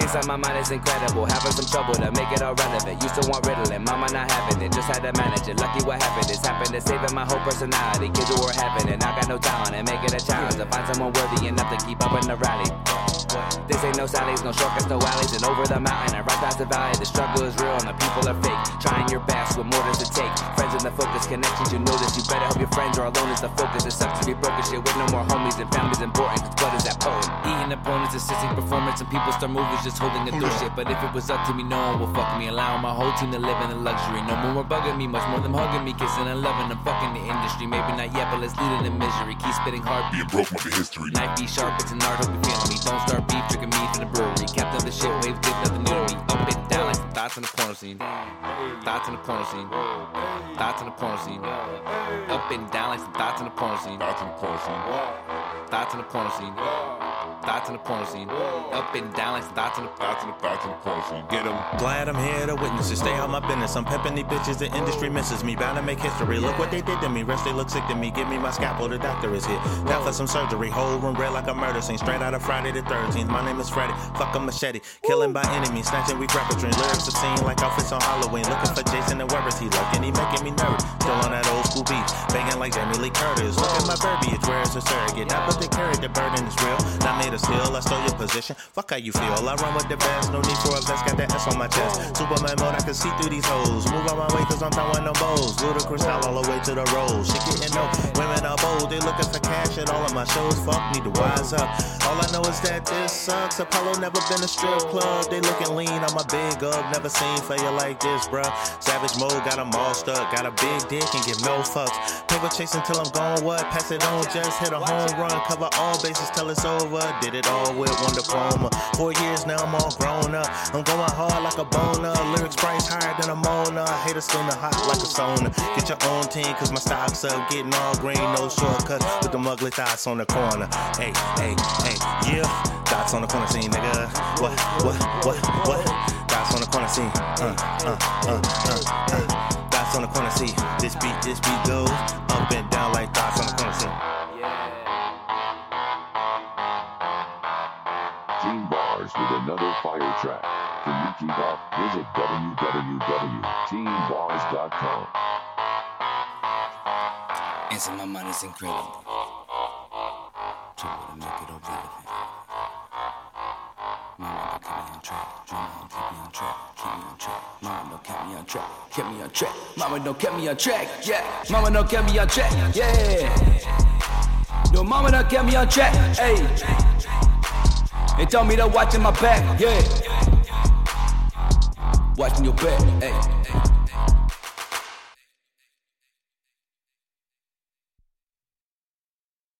Inside my mind is incredible. Having some trouble to make it all relevant. Used to want Ritalin, mama not having it. Just had to manage it. Lucky what happened. It's happened to saving my whole personality. Kids who were having it. I got no talent and make it a challenge to find someone worthy enough to keep up in the rally. This ain't no sallies, no shortcuts, no alleys, and over the mountain and right past the valley. The struggle is real and the people are fake. Trying your best, what more it take? Friends in the focus, connections, you know this. You better help your friends or alone is the focus. It sucks to be broken shit with no more homies and family's important. Cause blood is that potent. Eating opponents, assisting performance, and people start movies just holding it through shit. But if it was up to me, no one will fuck me. Allowing my whole team to live in the luxury. No more bugging me, much more than hugging me, kissing and loving. I'm fucking the industry. Maybe not yet, but let's lead it in misery. Keep spitting hard. Being broke might be history. Knife be sharp, it's an art, hope you feel me. Don't start beef, drinking me from the brewery. Captain of the shit, waves did nothing new to me. Up and down like some thoughts in the corner scene. Thoughts in the corner scene. Thoughts in the corner scene. Up and down like some thoughts in the corner scene. Thoughts in the corner scene. Thoughts in the corner scene. Thoughts in the corner scene. Up and down like thoughts in the Thoughts in the thoughts in the corner scene. Get 'em. Glad I'm here to witness it. Stay on my business. I'm pimping these bitches. The industry misses me. Bound to make history. Look what they did to me. Rest they look sick to me. Give me my scalpel. The doctor is here. Down for some surgery. Whole room red like a murder scene. Straight out of Friday the 13th. My name is Freddy. Fuck a machete. Killing by enemies. Snatching weak repertoire. Lyrics seen like outfits on Halloween. Looking for Jason and Weber's. He looking. He making me nervous. Still on that old school beat. Banging like Jamie Lee Curtis. Look at my verbiage. Where is a surrogate? Not what they carry. The burden is real. Not made steel. I stole your position. Fuck how you feel. I run with the best. No need for a vest. Got that S on my chest. Superman mode. I can see through these hoes. Move on my way cause I'm throwing them bows. Ludacris style all the way to the rolls. She getting no women are bold. They looking for cash at all of my shows. Fuck, need to wise up. All I know is that this sucks. Apollo never been a strip club. They looking lean on my big up. Never seen failure like this, bruh. Savage mode, got 'em all stuck. Got a big dick and give no fucks. Paper chasing till I'm gone. What? Pass it on, just hit a home run. Cover all bases till it's over. Did it all with one diploma. Four years now, I'm all grown up. I'm going hard like a boner. Lyrics price higher than a Mona. Haters still hot like a sauna. Get your own team, cause my stock's up. Getting all green, no shortcuts. With the ugly thoughts on the corner. Hey, hey, hey, yeah. Dots on the corner scene, nigga. What, what, what, what? Dots on the corner scene. Uh, uh, uh, uh, uh. Dots on the corner scene. This beat, this beat goes up and down like dots on the corner scene. Team Bars with another fire track. Can you keep up? Visit www.teambars.com. Answer my mind is incredible. Trouble to make it all relevant. Mama, don't keep me on track. Drama, don't keep me on track. Keep me on track. Mama, don't keep me on track. Keep me on track. Mama, don't keep me on track. Yeah. Mama, don't keep me on track. Yeah. Yo, mama, don't keep me on track. Hey. Told me to watch in my back. Yeah. Watching your back. Hey.